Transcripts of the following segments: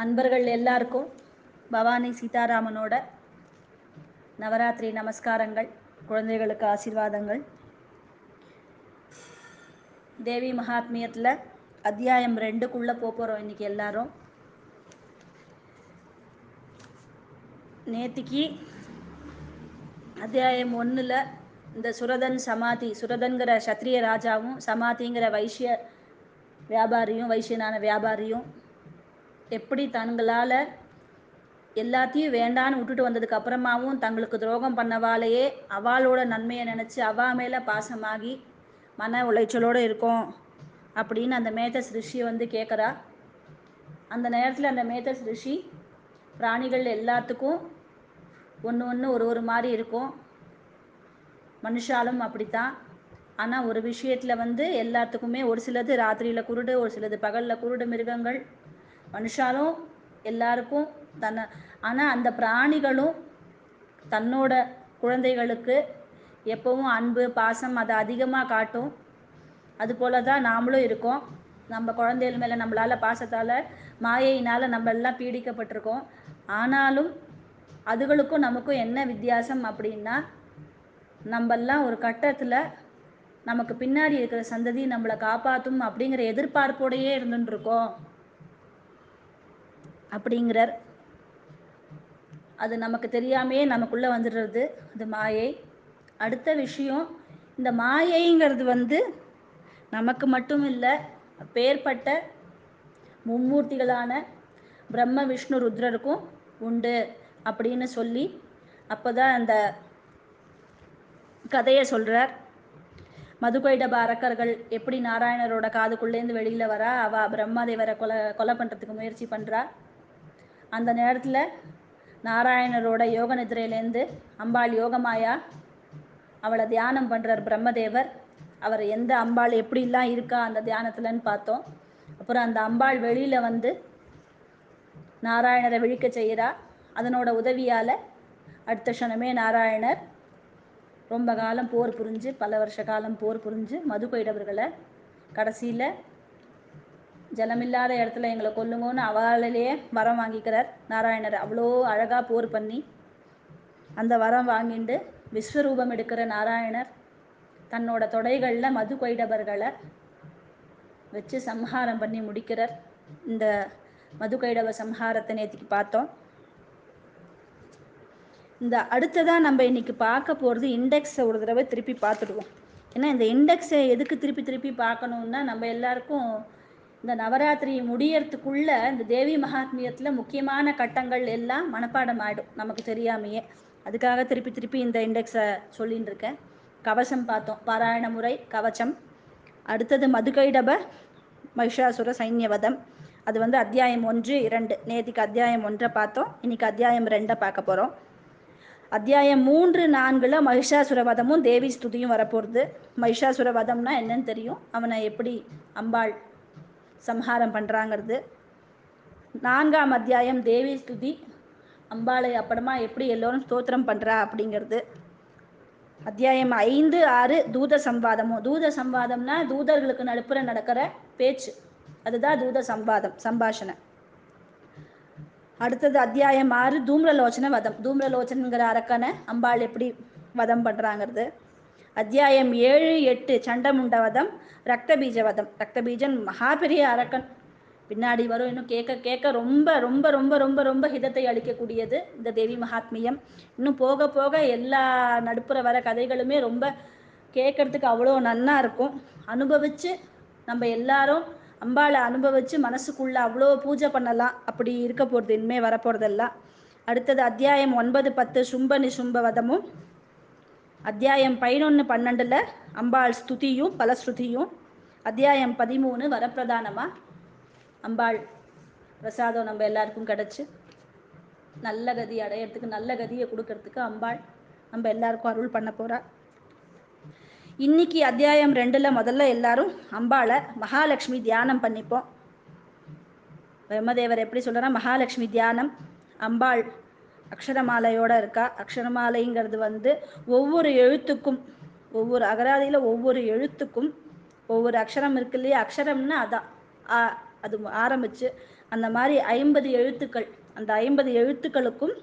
அன்பர்கள் எல்லாருக்கும் பவானி சீதாராமனோட நவராத்திரி நமஸ்காரங்கள் குழந்தைகளுக்கு ஆசீர்வாதங்கள். தேவி மகாத்மியத்தில் அத்தியாயம் ரெண்டுக்குள்ளே போகிறோம் இன்னைக்கு எல்லாரும். நேத்திக்கு அத்தியாயம் ஒன்றில் இந்த சுரதன் சமாதி சுரதன்கிற சத்திரிய ராஜாவும் சமாதிங்கிற வைஷ்ய வியாபாரியும் வைஷ்யனான வியாபாரியும் எப்படி தங்களால் எல்லாத்தையும் வேண்டான்னு விட்டுட்டு வந்ததுக்கு அப்புறமாவும் தங்களுக்கு துரோகம் பண்ணவாலேயே அவளோட நன்மையை நினச்சி அவா மேலே பாசமாகி மன உளைச்சலோடு இருக்கும் அப்படின்னு அந்த மேத்தஸ் ரிஷியை வந்து கேட்குறா அந்த நேரத்தில் அந்த மேத்தஸ் ரிஷி பிராணிகள் எல்லாத்துக்கும் ஒன்று ஒன்று ஒரு ஒரு மாதிரி இருக்கும். மனுஷாலும் அப்படித்தான். ஆனால் ஒரு விஷயத்தில் வந்து எல்லாத்துக்குமே ஒரு சிலது ராத்திரியில் குருடு ஒரு சிலது பகலில் குருடு மிருகங்கள் மனுஷாலும் எல்லாருக்கும் தன்னை ஆனால் அந்த பிராணிகளும் தன்னோட குழந்தைகளுக்கு எப்பவும் அன்பு பாசம் அதை அதிகமாக காட்டும். அதுபோல தான் நாமளும் இருக்கோம். நம்ம குழந்தைகள் மேலே நம்மளால் பாசத்தால் மாயையினால் நம்ம எல்லாம் பீடிக்கப்பட்டிருக்கோம். ஆனாலும் அதுகளுக்கும் நமக்கும் என்ன வித்தியாசம் அப்படின்னா நம்மெல்லாம் ஒரு கட்டத்தில் நமக்கு பின்னாடி இருக்கிற சந்ததி நம்மளை காப்பாற்றும் அப்படிங்கிற எதிர்பார்ப்போடையே இருந்துட்டுருக்கோம் அப்படிங்கிறார். அது நமக்கு தெரியாமையே நமக்குள்ளே வந்துடுறது அது மாயை. அடுத்த விஷயம் இந்த மாயைங்கிறது வந்து நமக்கு மட்டும் இல்லை பேர்பட்ட மும்மூர்த்திகளான பிரம்ம விஷ்ணு ருத்ரருக்கும் உண்டு அப்படின்னு சொல்லி அப்போ தான் அந்த கதையை சொல்கிறார் மதுகைடப அரக்கர்கள் எப்படி நாராயணரோட காதுக்குள்ளேருந்து வெளியில் வரா? அவள் பிரம்மதேவரை கொலை கொலை பண்ணுறதுக்கு முயற்சி பண்ணுறா அந்த நேரத்தில் நாராயணரோட யோக நிதிரையிலேருந்து அம்பாள் யோகமாயா அவளை தியானம் பண்ணுறார் பிரம்மதேவர். அவர் எந்த அம்பாள் எப்படிலாம் இருக்கா அந்த தியானத்தில்னு பார்த்தோம். அப்புறம் அந்த அம்பாள் வெளியில் வந்து நாராயணரை விழிக்க செய்கிறா அதனோட உதவியால் அடுத்த க்ஷணமே நாராயணர். ரொம்ப காலம் போர் புரிஞ்சு பல வருஷ காலம் போர் புரிஞ்சு மதுகைடவர்களை கடைசியில் ஜலமில்லாத இடத்துல எங்களை கொல்லுங்கன்னு அவளிலேயே வரம் வாங்கிக்கிறார் நாராயணர். அவ்வளோ அழகாக போர் பண்ணி அந்த வரம் வாங்கிண்டு விஸ்வரூபம் எடுக்கிற நாராயணர் தன்னோட தொடைகளில் மது கைடவர்களை வச்சு சம்ஹாரம் பண்ணி முடிக்கிறார். இந்த மது கைடவ சம்ஹாரத்தை நேற்றுக்கு பார்த்தோம். இந்த அடுத்ததாக நம்ம இன்னைக்கு பார்க்க போகிறது இண்டெக்ஸை ஒரு தடவை திருப்பி பார்த்துடுவோம். ஏன்னா இந்த இண்டெக்ஸை எதுக்கு திருப்பி திருப்பி பார்க்கணுன்னா நம்ம எல்லாருக்கும் இந்த நவராத்திரி முடியறதுக்குள்ள இந்த தேவி மகாத்மியத்துல முக்கியமான கட்டங்கள் எல்லாம் மனப்பாடம் ஆயிடும் நமக்கு தெரியாமையே. அதுக்காக திருப்பி திருப்பி இந்த இண்டெக்ஸை சொல்லின்னு இருக்கேன். கவசம் பார்த்தோம். பாராயண முறை கவச்சம் அடுத்தது மதுகைடப மகிஷாசுர சைன்யவதம். அது வந்து அத்தியாயம் ஒன்று இரண்டு. நேற்றுக்கு அத்தியாயம் ஒன்றை பார்த்தோம். இன்னைக்கு அத்தியாயம் ரெண்டை பார்க்க போகிறோம் அத்தியாயம் மூன்று நான்கில் மகிஷாசுர வதமும் தேவி ஸ்துதியும் வரப்போகிறது மகிஷாசுர வதம்னா என்னன்னு தெரியும். அவனை எப்படி அம்பாள் சம்ஹாரம் பண்ணுறாங்கிறது நான்காம் அத்தியாயம் தேவி ஸ்துதி. அம்பாளை அப்புறமா எப்படி எல்லோரும் ஸ்தோத்திரம் பண்ணுறா அப்படிங்கிறது. அத்தியாயம் ஐந்து ஆறு தூத சம்பாதமும் தூத சம்பாதம்னா தூதர்களுக்கு நடுப்புற நடக்கிற பேச்சு. அதுதான் தூத சம்பாதம் சம்பாஷணை. அடுத்தது அத்தியாயம் ஆறு தூம்ரலோச்சன வதம். தூம்ரலோச்சனங்கிற அரக்கனை அம்பாள் எப்படி வதம் பண்ணுறாங்கிறது அத்தியாயம் ஏழு எட்டு சண்டமுண்டவதம் ரக்தபீஜவதம். ரக்தபீஜன் மகாபெரிய அரக்கன். பின்னாடி வரும் இன்னும் கேட்க கேட்க ரொம்ப ரொம்ப ரொம்ப ரொம்ப ரொம்ப ஹிதத்தை அளிக்கக்கூடியது இந்த தேவி மகாத்மியம். இன்னும் போக போக எல்லா நடுப்புற வர கதைகளுமே ரொம்ப கேட்கறதுக்கு அவ்வளோ நன்னா இருக்கும். அனுபவித்து நம்ம எல்லாரும் அம்பாளை அனுபவித்து மனசுக்குள்ளே அவ்வளோ பூஜை பண்ணலாம். அப்படி இருக்க போகிறது இனிமேல் வரப்போகிறதெல்லாம் அடுத்தது அத்தியாயம் ஒன்பது பத்து சும்ப சும்பவதமும் அத்தியாயம் பதினொன்று பன்னெண்டில் அம்பாள் ஸ்துதியும் பலஸ்ருதியும். அத்தியாயம் பதிமூணு வரப்பிரதானமாக அம்பாள் பிரசாதம் நம்ம எல்லாருக்கும் கிடச்சி. நல்ல கதி அடையிறதுக்கு நல்ல கதியை கொடுக்கறதுக்கு அம்பாள் நம்ம எல்லாருக்கும் அருள் பண்ண போகிறா இன்னைக்கு அத்தியாயம் ரெண்டில் முதல்ல எல்லாரும் அம்பாளை மகாலட்சுமி தியானம் பண்ணிப்போம். பிரம்மதேவர் எப்படி சொல்கிறார் மகாலட்சுமி தியானம். அம்பாள் அக்ஷரமாலையோட இருக்கா? அக்ஷரமாலைங்கிறது வந்து ஒவ்வொரு எழுத்துக்கும் ஒவ்வொரு அகராதியில் ஒவ்வொரு எழுத்துக்கும் ஒவ்வொரு அக்ஷரம் இருக்கு இல்லையா? அக்ஷரம்னா அதான். ஆ அது ஆரம்பிச்சு அந்த மாதிரி ஐம்பது எழுத்துக்கள் அந்த ஐம்பது எழுத்துக்களுக்கும்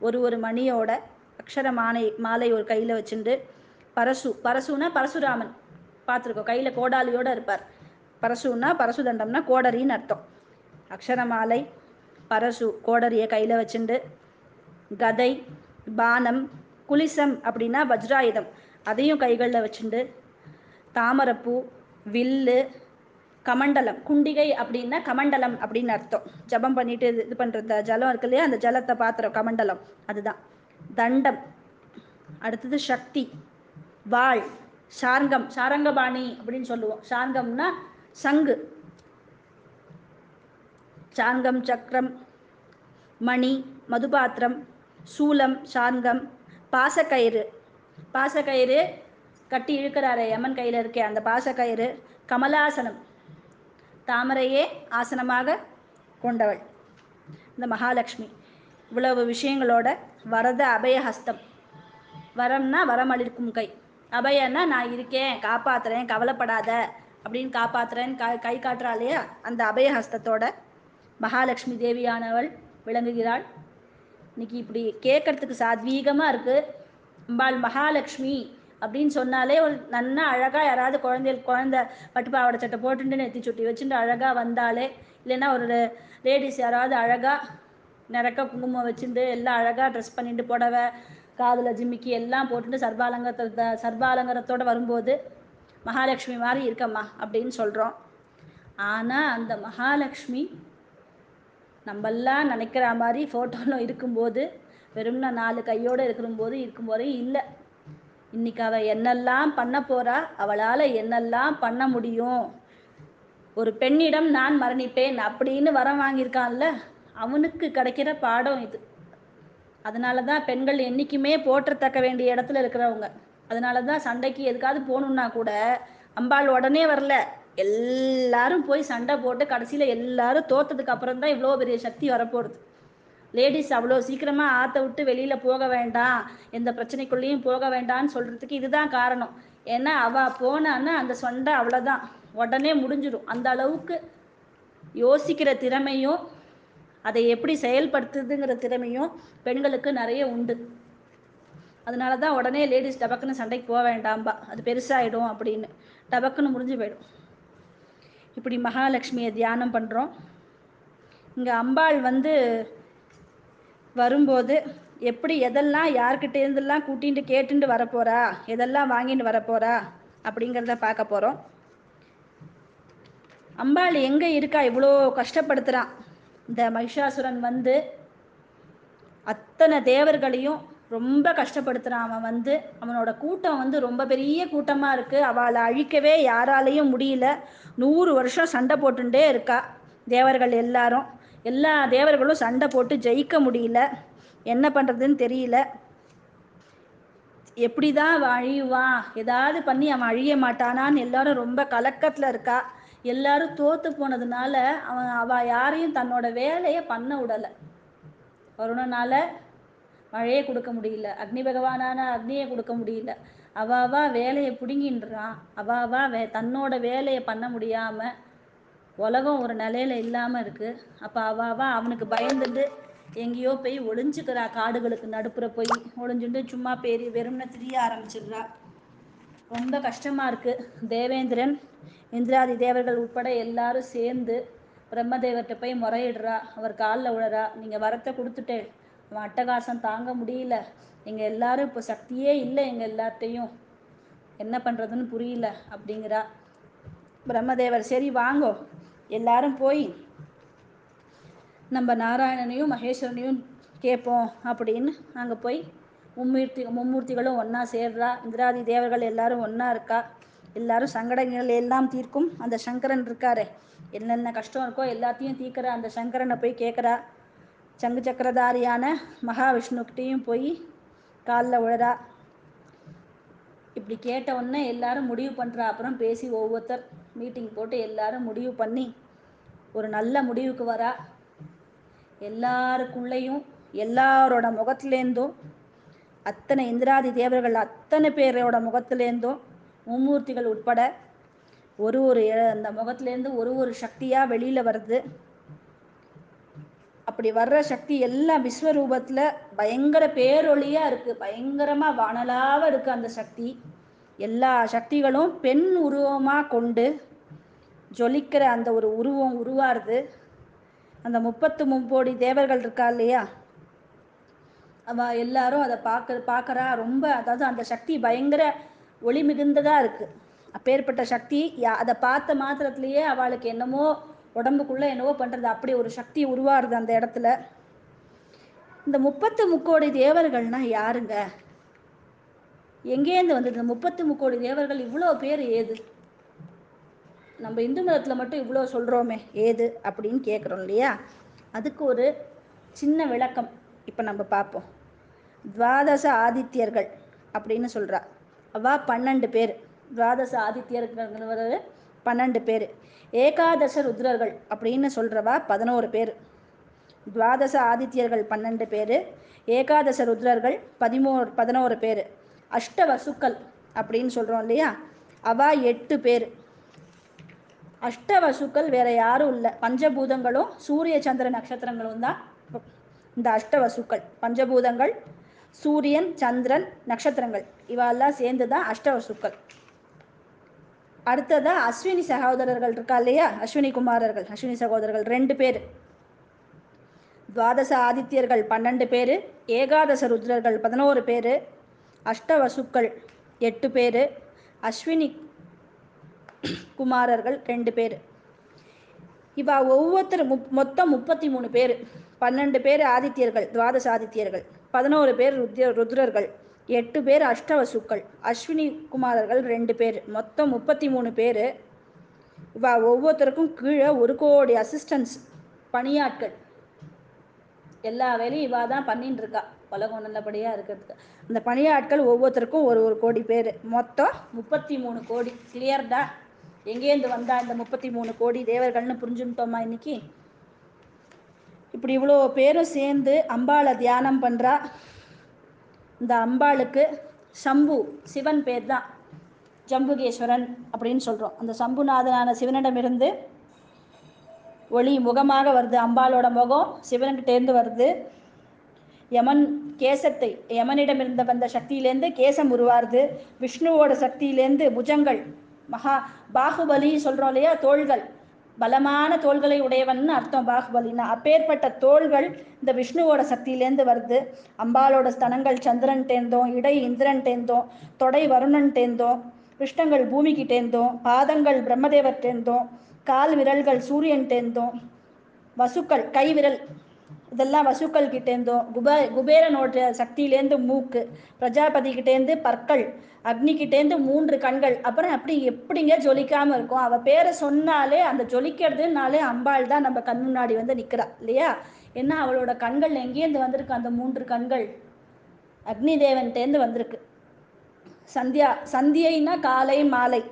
ஒரு ஒரு மணியோட அக்ஷர மாலை மாலை ஒரு கையில் வச்சுண்டு பரசு பரசுனா பரசுராமன் பார்த்துருக்கோம் கையில் கோடாலியோட இருப்பார். பரசுன்னா பரசுதண்டம்னா கோடரின்னு அர்த்தம். அக்ஷரமாலை பரசு கோடரியை கையில் வச்சுண்டு கதை பானம் குலிசம் அப்படின்னா வஜ்ராயுதம். அதையும் கைகளில் வச்சுண்டு தாமரப்பூ வில்லு கமண்டலம். குண்டிகை அப்படின்னா கமண்டலம் அப்படின்னு அர்த்தம். ஜபம் பண்ணிட்டு இது பண்ணுற ஜலம் இருக்கு இல்லையா அந்த ஜலத்தை பாத்திரம் கமண்டலம். அதுதான். தண்டம். அடுத்தது சக்தி. வாள். சார்கம் சாரங்கபாணி அப்படின்னு சொல்லுவோம். சார்கம்னா சங்கு. சாங்கம் சக்கரம் மணி மதுபாத்திரம் சூலம் சார்கம் பாசக்கயிறு. பாசக்கயிறு கட்டி இழுக்கிறாரே யமன் கையில் இருக்கே அந்த பாசக்கயிறு கமலாசனம். தாமரையே ஆசனமாக கொண்டவள். இந்த மகாலட்சுமி. இவ்வளவு விஷயங்களோட வரத அபயஹஸ்தம். வரம்னா வரமளிக்கும் கை. அபயன்னா நான் இருக்கேன் காப்பாத்துறேன் கவலைப்படாத அப்படின்னு காப்பாத்துறேன்னு க கை காட்டுறா இல்லையா? அந்த அபயஹஸ்தத்தோட மகாலட்சுமி தேவியானவள் விளங்குகிறாள். இன்னைக்கு இப்படி கேட்கறதுக்கு சாத்வீகமாக இருக்குது அம்பாள் மகாலட்சுமி அப்படின்னு சொன்னாலே ஒரு நல்ல அழகாக யாராவது குழந்தைகள் குழந்தை பட்டு பாவாடை சட்டை போட்டுட்டு நெத்தி சுட்டி வச்சுட்டு அழகாக வந்தாலே இல்லைன்னா ஒரு லேடிஸ் யாராவது அழகாக நிறக்க குங்குமம் வச்சுட்டு எல்லாம் அழகாக ட்ரெஸ் பண்ணிட்டு புடவை காதில் ஜிம்மிக்கி எல்லாம் போட்டுட்டு சர்வாலங்கரத்தோட சர்பாலங்கரத்தோடு வரும்போது மகாலட்சுமி மாதிரி இருக்கம்மா அப்படின்னு சொல்கிறோம் ஆனால் அந்த மகாலட்சுமி நம்மெல்லாம் நினைக்கிற மாதிரி ஃபோட்டோவில் இருக்கும்போது வெறும்னா நாலு கையோடு இருக்கும்போது இருக்கும்போதே இல்லை. இன்னைக்கு அவள் என்னெல்லாம் பண்ண போறா அவளால் என்னெல்லாம் பண்ண முடியும்? ஒரு பெண்ணிடம் நான் மரணிப்பேன் அப்படின்னு வரம் வாங்கியிருக்கான்ல அவனுக்கு கிடைக்கிற பாடம் இது. அதனால தான் பெண்கள் என்றைக்குமே போற்றத்தக்க வேண்டிய இடத்துல இருக்கிறவங்க. அதனால தான் சண்டைக்கு எதுக்காவது போகணுன்னா கூட அம்பாள் உடனே வரல. எல்லாரும் போய் சண்டை போட்டு கடைசியில் எல்லாரும் தோத்ததுக்கு அப்புறம் தான் இவ்வளோ பெரிய சக்தி வரப்போகுது. லேடிஸ் அவ்வளோ சீக்கிரமாக ஆற்ற விட்டு வெளியில் போக வேண்டாம். எந்த பிரச்சனைக்குள்ளேயும் போக வேண்டாம்னு சொல்கிறதுக்கு இதுதான் காரணம். ஏன்னா அவள் போனான்னா அந்த சண்டை அவ்வளோதான் உடனே முடிஞ்சிடும் அந்த அளவுக்கு யோசிக்கிற திறமையும் அதை எப்படி செயல்படுத்துதுங்கிற திறமையும் பெண்களுக்கு நிறைய உண்டு. அதனால தான் உடனே லேடிஸ் டபக்குன்னு சண்டைக்கு போக வேண்டாம்பா. அது பெருசாகிடும் அப்படின்னு. டபக்குன்னு முடிஞ்சு போயிடும். இப்படி மகாலட்சுமியை தியானம் பண்ணுறோம் இங்கே அம்பாள் வந்து வரும்போது எப்படி எதெல்லாம் யார்கிட்ட இருந்தெல்லாம் கேட்டுட்டு வரப்போறா? எதெல்லாம் வாங்கிட்டு வரப்போறா? அப்படிங்கிறத பார்க்க போகிறோம் அம்பாள் எங்கே இருக்கா? இவ்வளோ கஷ்டப்படுத்துகிறான் இந்த மகிஷாசுரன் வந்து அத்தனை தேவர்களையும் ரொம்ப கஷ்டப்படுத்துகிறான் அவன் வந்து. அவனோட கூட்டம் வந்து ரொம்ப பெரிய கூட்டமாக இருக்குது அவளை அழிக்கவே யாராலையும் முடியல. நூறு வருஷம் சண்டை போட்டுட்டே இருக்கா தேவர்கள் எல்லாரும். எல்லா தேவர்களும் சண்டை போட்டு ஜெயிக்க முடியல. என்ன பண்ணுறதுன்னு தெரியல. எப்படி தான் அவன் அழியுவான் ஏதாவது பண்ணி அவன் அழிய மாட்டானான்னு எல்லாரும் ரொம்ப கலக்கத்தில் இருக்கா. எல்லாரும் தோத்து போனதுனால அவன் அவள் யாரையும் தன்னோட வேலையை பண்ண விடலை வருணனால மழையை கொடுக்க முடியல. அக்னி பகவானான அக்னியை கொடுக்க முடியல. அவாவா வேலையை பிடுங்கின்றான். அவாவா வே தன்னோட வேலையை பண்ண முடியாமல் உலகம் ஒரு நிலையில இல்லாமல் இருக்குது அப்போ அவாவா அவனுக்கு பயந்துட்டு எங்கேயோ போய் ஒளிஞ்சுக்கிறா. காடுகளுக்கு நடுப்புற போய் ஒளிஞ்சுட்டு சும்மா பேரி வெறும்னு திரிய ஆரம்பிச்சிடுறா. ரொம்ப கஷ்டமாக இருக்குது தேவேந்திரன் இந்திராதி தேவர்கள் உட்பட எல்லாரும் சேர்ந்து பிரம்மதேவர்கிட்ட போய் முறையிடுறா. அவர் காலில் விழறா நீங்கள் வரத்தை கொடுத்துட்டேன். அவன் அட்டகாசம் தாங்க முடியல. எங்கள் எல்லாரும் இப்போ சக்தியே இல்லை எங்கள் எல்லாத்தையும். என்ன பண்ணுறதுன்னு புரியல அப்படிங்கிறா. பிரம்மதேவர் சரி வாங்கோ. எல்லாரும் போய் நம்ம நாராயணனையும் மகேஸ்வரனையும் கேட்போம் அப்படின்னு அங்கே போய் மும்மூர்த்தி மும்மூர்த்திகளும் ஒன்றா சேர்றா. இந்திராதி தேவர்கள் எல்லாரும் ஒன்றா இருக்கா? எல்லாரும் சங்கடங்கள் எல்லாம் தீர்க்கும் அந்த சங்கரன் இருக்காரு. என்னென்ன கஷ்டம் இருக்கோ எல்லாத்தையும் தீர்க்கிற அந்த சங்கரனை போய் கேட்குறா சங்கு சக்கரதாரியான மகாவிஷ்ணுக்கிட்டேயும் போய் காலில் விழறா இப்படி கேட்ட உடனே எல்லாரும் முடிவு பண்ணுறா அப்புறம் பேசி ஒவ்வொருத்தர் மீட்டிங் போட்டு எல்லாரும் முடிவு பண்ணி ஒரு நல்ல முடிவுக்கு வரா. எல்லாருக்குள்ளேயும் எல்லாரோட முகத்துலேருந்தும் அத்தனை இந்திராதி தேவர்கள் அத்தனை பேரோட முகத்துலேருந்தும் மும்மூர்த்திகள் உட்பட ஒரு ஒரு அந்த முகத்துலேருந்து ஒரு ஒரு சக்தியாக வெளியில் வருது. அப்படி வர்ற சக்தி எல்லாம் விஸ்வரூபத்தில் பயங்கர பேரொளியாக இருக்குது பயங்கரமாக வானலாக இருக்குது அந்த சக்தி. எல்லா சக்திகளும் பெண் உருவமாக கொண்டு ஜொலிக்கிற அந்த ஒரு உருவம் உருவாருது. அந்த முப்பத்து முப்போடி தேவர்கள் இருக்கா இல்லையா? அவ எல்லாரும் அதை பார்க்க பார்க்கறா. ரொம்ப அதாவது அந்த சக்தி பயங்கர ஒளி மிகுந்ததாக இருக்குது அப்பேற்பட்ட சக்தி யா- அதை பார்த்த மாத்திரத்திலேயே அவளுக்கு என்னமோ உடம்புக்குள்ளே என்னவோ பண்ணுறது அப்படி ஒரு சக்தி உருவாருது அந்த இடத்துல. இந்த முப்பத்து முக்கோடி தேவர்கள்னா யாருங்க? எங்கேருந்து வந்தது? இந்த முப்பத்து முக்கோடி தேவர்கள் இவ்வளோ பேர் ஏது? நம்ம இந்து மதத்தில் மட்டும் இவ்வளோ சொல்கிறோமே ஏது அப்படின்னு கேட்குறோம் இல்லையா? அதுக்கு ஒரு சின்ன விளக்கம் இப்போ நம்ம பார்ப்போம். துவாதச ஆதித்யர்கள் அப்படின்னு சொல்கிறா அவா பன்னெண்டு பேர். துவாதச ஆதித்யர்கள் பன்னெண்டு பேர். ஏகாதச ருத்ரர்கள் அப்படின்னு சொல்கிறவா பதினோரு பேர். துவாதச ஆதித்யர்கள் பன்னெண்டு பேர். ஏகாதச ருத்ரர்கள் பதிமூணு பதினோரு பேர். அஷ்ட வசுக்கள் அப்படின்னு சொல்கிறோம் இல்லையா? அவா எட்டு பேர். அஷ்டவசுக்கள் வேற யாரும் இல்லை. பஞ்சபூதங்களும் சூரிய சந்திர நட்சத்திரங்களும் தான் இந்த அஷ்டவசுக்கள் பஞ்சபூதங்கள் சூரியன் சந்திரன் நட்சத்திரங்கள். இவெல்லாம் சேர்ந்து தான் அஷ்டவசுக்கள் அடுத்ததா அஸ்வினி சகோதரர்கள் இருக்கா இல்லையா? அஸ்வினி குமாரர்கள். அஸ்வினி சகோதரர்கள் ரெண்டு பேர். துவாதச ஆதித்யர்கள் பன்னெண்டு பேர். ஏகாதச ருத்ரர்கள் பதினோரு பேர். அஷ்டவசுக்கள் எட்டு பேர். அஸ்வினி குமாரர்கள் ரெண்டு பேர். இவா ஒவ்வொருத்தர் முப் மொத்தம் முப்பத்தி மூணு பேர். பன்னெண்டு பேர் ஆதித்யர்கள் துவாதச ஆதித்யர்கள். பதினோரு பேர் ருத்ய ருத்ரர்கள். எட்டு பேர் அஷ்டவசுக்கள். அஸ்வினி குமாரர்கள் ரெண்டு பேர். மொத்தம் முப்பத்தி மூணு பேர். இவா ஒவ்வொருத்தருக்கும் கீழே ஒரு கோடி அசிஸ்டன்ஸ் பணியாட்கள். எல்லா வேலையும் இவா தான் பண்ணிட்டு இருக்கா உலகம் நல்லபடியாக இருக்கிறதுக்கு. அந்த பணியாட்கள் ஒவ்வொருத்தருக்கும் ஒரு ஒரு கோடி பேர். மொத்தம் முப்பத்தி மூணு கோடி கிளியர்டா எங்கேருந்து வந்தா இந்த முப்பத்தி மூணு கோடி? தேவர்கள்னு புரிஞ்சுட்டோமா இன்னைக்கு? இப்படி இவ்வளோ பேரும் சேர்ந்து அம்பாளை தியானம் பண்ணுறா இந்த அம்பாளுக்கு சம்பு சிவன் பேர் தான் ஜம்புகேஸ்வரன் அப்படின்னு சொல்கிறோம் அந்த சம்புநாதனான சிவனிடமிருந்து ஒளி முகமாக வருது. அம்பாளோட முகம் சிவன்கிட்டேருந்து வருது. யமன் கேசத்தை யமனிடம் இருந்த வந்த சக்தியிலேருந்து கேசம் உருவாருது. விஷ்ணுவோட சக்தியிலேருந்து புஜங்கள் மகா பாகுபலி சொல்கிறோம் இல்லையா தோள்கள். பலமான தோள்களை உடையவன் அர்த்தம் பாகுபலின்னா. அப்பேற்பட்ட தோள்கள் இந்த விஷ்ணுவோட சக்தியிலேருந்து வருது. அம்பாலோட ஸ்தனங்கள் சந்திரன்ட்டேந்தோம் இடை இந்திரன்ட்டேந்தோம் தொடை வருணன்ட்டேந்தோம் கிருஷ்ணங்கள் பூமிக்கிட்டேந்தோம் பாதங்கள் பிரம்மதேவர்ட்டேந்தோம் கால் விரல்கள் சூரியன்ட்டேந்தோம் வசுக்கள் கை விரல் இதெல்லாம் வசுக்கள் கிட்டேருந்தும் குப குபேரனோட சக்தியிலேருந்து மூக்கு பிரஜாபதி கிட்டேருந்து பற்கள் அக்னிகிட்டேருந்து மூன்று கண்கள். அப்புறம் அப்படி எப்படிங்க ஜொலிக்காம இருக்கும்? அவ பேரை சொன்னாலே அந்த ஜொலிக்கிறதுனாலே அம்பாள் தான் நம்ம கண் முன்னாடி வந்து நிக்கிறா இல்லையா? ஏன்னா அவளோட கண்கள் எங்கேருந்து வந்திருக்கு? அந்த மூன்று கண்கள். அக்னிதேவன்கிட்டேருந்து வந்திருக்கு. சந்தியா சந்தியைன்னா காலை மாலை.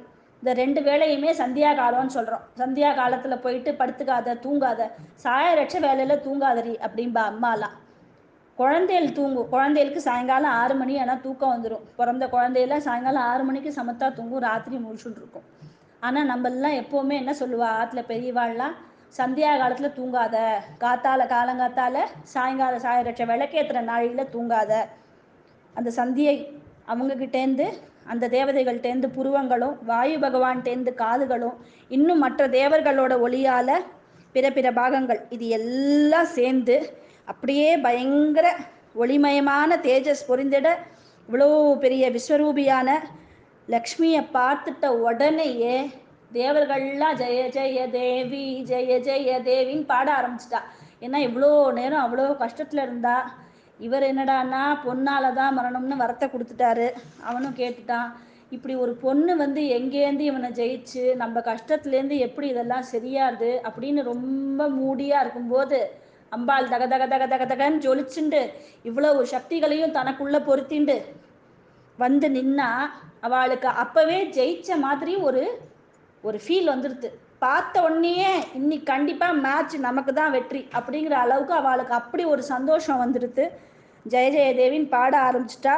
இந்த ரெண்டு வேலையுமே சந்தியா காலம்னு சொல்கிறோம் சந்தியா காலத்தில் போயிட்டு படுத்துக்காத தூங்காத சாயரட்ச வேலையில் தூங்காதரி அப்படின்பா அம்மாலாம். குழந்தைகள் தூங்கும் குழந்தைகளுக்கு சாயங்காலம் ஆறு மணி ஆனால் தூக்கம் வந்துடும் பிறந்த குழந்தையெல்லாம் சாயங்காலம் ஆறு மணிக்கு சமத்தா தூங்கும் ராத்திரி முழிச்சுட்டு இருக்கும். ஆனால் நம்மளெல்லாம் எப்போவுமே என்ன சொல்லுவா ஆற்றுல பெரியவாள்லாம் சந்தியா காலத்தில் தூங்காத காத்தால காலங்காத்தால சாயங்கால சாயரட்ச விளக்கேற்றுற நாளில் தூங்காத. அந்த சந்தியை அவங்கக்கிட்டேருந்து அந்த தேவதைகள்டேந்து புருவங்களும் வாயு பகவான்டேருந்து காதுகளும் இன்னும் மற்ற தேவர்களோட ஒளியால் பிற பிற பாகங்கள் இது எல்லாம் சேர்ந்து அப்படியே பயங்கர ஒளிமயமான தேஜஸ் பொறிந்திட இவ்வளோ பெரிய விஸ்வரூபியான லக்ஷ்மியை பார்த்துட்ட உடனேயே தேவர்கள்லாம் ஜெய ஜெய தேவி ஜெய ஜெய தேவின்னு பாட ஆரம்பிச்சிட்டா. ஏன்னா இவ்வளோ நேரம் அவ்வளோ கஷ்டத்தில் இருந்தா இவர் என்னடான்னா பொண்ணால தான் மரணம்னு வரத்தை கொடுத்துட்டாரு. அவனும் கேட்டுட்டான். இப்படி ஒரு பொண்ணு வந்து எங்கேருந்து இவனை ஜெயிச்சு நம்ம கஷ்டத்துலேருந்து எப்படி இதெல்லாம் சரியாது அப்படின்னு ரொம்ப மூடியாக இருக்கும்போது அம்பாள் தக தக தக தக தகன்னு ஜொலிச்சுண்டு இவ்வளவு சக்திகளையும் தனக்குள்ள பொருத்திண்டு வந்து நின்னா அவளுக்கு அப்பவே ஜெயிச்ச மாதிரி ஒரு ஒரு ஃபீல் வந்துடுது பார்த்த உடனேயே இன்னைக்கு கண்டிப்பாக மேட்ச் நமக்கு தான் வெற்றி அப்படிங்கிற அளவுக்கு அவளுக்கு அப்படி ஒரு சந்தோஷம் வந்துடுது ஜெய ஜெயதேவின்னு பாட ஆரம்பிச்சிட்டா.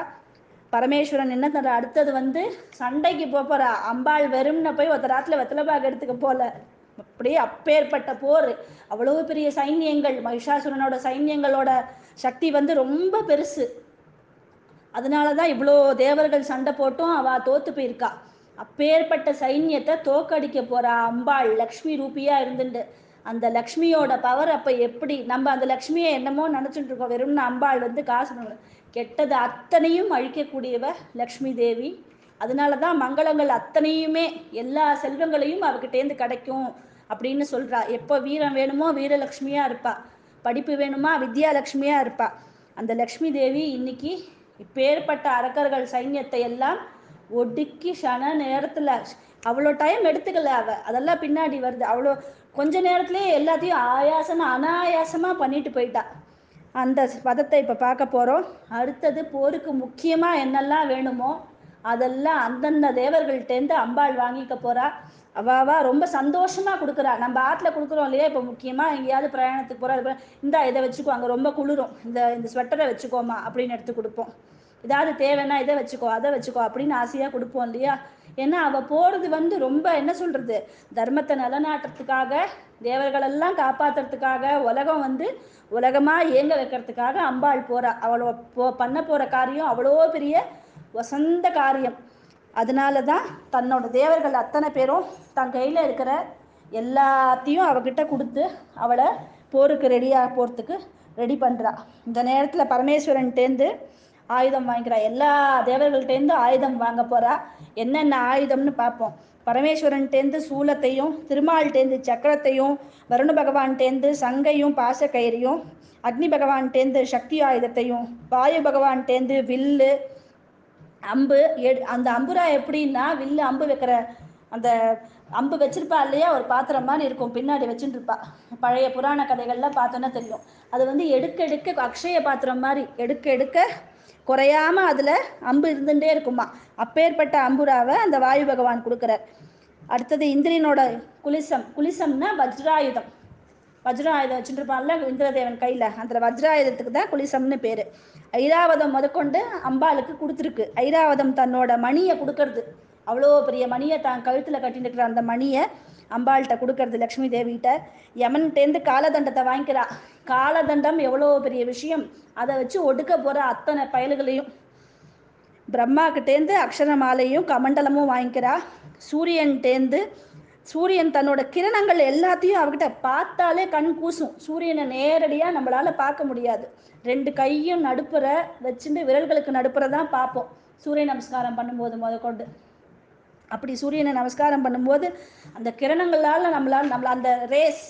பரமேஸ்வரன் என்ன தர அடுத்தது வந்து சண்டைக்கு போக போறா. அம்பாள் வெறும்ன போய் ஒருத்த ராத்துல வெத்தலைபாக எடுத்துக்க போல. அப்படியே அப்பேற்பட்ட போர். அவ்வளவு பெரிய சைன்யங்கள். மகிஷாசுரனோட சைன்யங்களோட சக்தி வந்து ரொம்ப பெருசு. அதனால தான் இவ்வளோ தேவர்கள் சண்டை போட்டும் அவ தோத்து போயிருக்கா. அப்பேற்பட்ட சைன்யத்தை தோக்கடிக்க போறா அம்பாள் லக்ஷ்மி ரூபியா இருந்துட்டு அந்த லக்ஷ்மியோட பவர் அப்ப எப்படி நம்ம அந்த லக்ஷ்மியை என்னமோ நினைச்சிட்டு இருக்கோம். வெறும்னு அம்பாள் வந்து காசு கெட்டது அத்தனையும் அழிக்கக்கூடியவ லக்ஷ்மி தேவி. அதனால தான் மங்களங்கள் அத்தனையுமே எல்லா செல்வங்களையும் அவகிட்டேருந்து கிடைக்கும் அப்படின்னு சொல்றா. எப்போ வீரம் வேணுமோ வீரலக்ஷ்மியாக இருப்பா. படிப்பு வேணுமா வித்யாலட்சுமியா இருப்பா. அந்த லக்ஷ்மி தேவி இன்னைக்கு இப்பேற்பட்ட அரக்கர்கள் சைன்யத்தை எல்லாம் ஒடுக்கி சன நேரத்துல அவ்வளோ டைம் எடுத்துக்கல அவ. அதெல்லாம் பின்னாடி வருது. அவ்வளோ கொஞ்ச நேரத்துலேயே எல்லாத்தையும் ஆயாசமா அனாயாசமா பண்ணிட்டு போயிட்டா. அந்த பதத்தை இப்போ பார்க்க போகிறோம் அடுத்தது போருக்கு முக்கியமாக என்னெல்லாம் வேணுமோ அதெல்லாம் அந்தந்த தேவர்கள்ட்டேருந்து அம்பாள் வாங்கிக்க போகிறா அவாவா ரொம்ப சந்தோஷமாக கொடுக்குறா. நம்ம ஆற்றுல கொடுக்குறோம் இல்லையா? இப்போ முக்கியமாக எங்கேயாவது பிரயாணத்துக்கு போகிறா இந்த இதை வச்சுக்கோ. அங்கே ரொம்ப குளிரும். இந்த இந்த ஸ்வெட்டரை வச்சுக்கோமா அப்படின்னு எடுத்து கொடுப்போம். ஏதாவது தேவைன்னா இதை வச்சுக்கோ அதை வச்சுக்கோ அப்படின்னு ஆசையாக கொடுப்போம் இல்லையா? ஏன்னா அவள் போகிறது வந்து ரொம்ப என்ன சொல்கிறது தர்மத்தை நிலநாட்டுறதுக்காக தேவர்களெல்லாம் காப்பாற்றுறதுக்காக உலகம் வந்து உலகமாக இயங்க வைக்கிறதுக்காக அம்பாள் போகிறா அவளோ போ பண்ண போகிற காரியம் அவ்வளோ பெரிய வசந்த காரியம். அதனால தான் தன்னோட தேவர்கள் அத்தனை பேரும் தன் கையில் இருக்கிற எல்லாத்தையும் அவகிட்ட கொடுத்து அவளை போருக்கு ரெடியாக போகிறதுக்கு ரெடி பண்ணுறா இந்த நேரத்தில் பரமேஸ்வரன்ட்டேந்து ஆயுதம் வாங்கிக்கிறா. எல்லா தேவர்கள்ட்டேருந்து ஆயுதம் வாங்க போறா. என்னென்ன ஆயுதம்னு பார்ப்போம் பரமேஸ்வரன்ட்டேந்து சூலத்தையும் திருமால்ட்டேந்து சக்கரத்தையும் வருண பகவான்ட்டேந்து சங்கையும் பாசக்கயிறையும் அக்னி பகவான்ட்டேந்து சக்தி ஆயுதத்தையும் வாயு பகவான்ட்டேந்து வில்லு அம்பு எடு அந்த அம்புரா எப்படின்னா வில்லு அம்பு வைக்கிற அந்த அம்பு வச்சிருப்பா இல்லையா? ஒரு பாத்திரம் மாதிரி இருக்கும். பின்னாடி வச்சுட்டு இருப்பா பழைய புராண கதைகள்லாம் பார்த்தோன்னா தெரியும். அது வந்து எடுக்க எடுக்க அக்ஷய பாத்திரம் மாதிரி எடுக்க எடுக்க குறையாம அதுல அம்பு இருந்துட்டே இருக்குமா? அப்பேற்பட்ட அம்புராவை அந்த வாயு பகவான் கொடுக்குறார். அடுத்தது இந்திரனோட குலிசம். குலிசம்னா வஜ்ராயுதம். வஜ்ராயுதம் வச்சுருப்பான்ல இந்திரதேவன் கையில. அந்த வஜ்ராயுதத்துக்கு தான் குலிசம்னு பேரு. ஐராவதம் முதற்கொண்டு அம்பாளுக்கு கொடுத்துருக்கு. ஐராவதம் தன்னோட மணியை கொடுக்கறது. அவ்வளோ பெரிய மணியை தான் கழுத்துல கட்டிட்டு இருக்கிற அந்த மணியை அம்பாள்கிட்ட கொடுக்கறது லக்ஷ்மி தேவிகிட்ட யமன்கிட்டேருந்து காலதண்டத்தை வாங்கிக்கிறா. காலதண்டம் எவ்வளோ பெரிய விஷயம். அதை வச்சு ஒடுக்க போற அத்தனை பயல்களையும் பிரம்மாக்கிட்டேந்து அக்ஷரமாலையும் கமண்டலமும் வாங்கிக்கிறா. சூரியன்ட்டேந்து சூரியன் தன்னோட கிரணங்கள் எல்லாத்தையும் அவகிட்ட பார்த்தாலே கண் கூசும். சூரியனை நேரடியாக நம்மளால பார்க்க முடியாது. ரெண்டு கையும் நடுப்புற வச்சுட்டு விரல்களுக்கு நடுப்புற தான் பார்ப்போம். சூரிய நமஸ்காரம் பண்ணும்போது முதற்கொண்டு. அப்படி சூரியனை நமஸ்காரம் பண்ணும்போது அந்த கிரணங்களால் நம்மளால் நம்மள அந்த ரேஸ்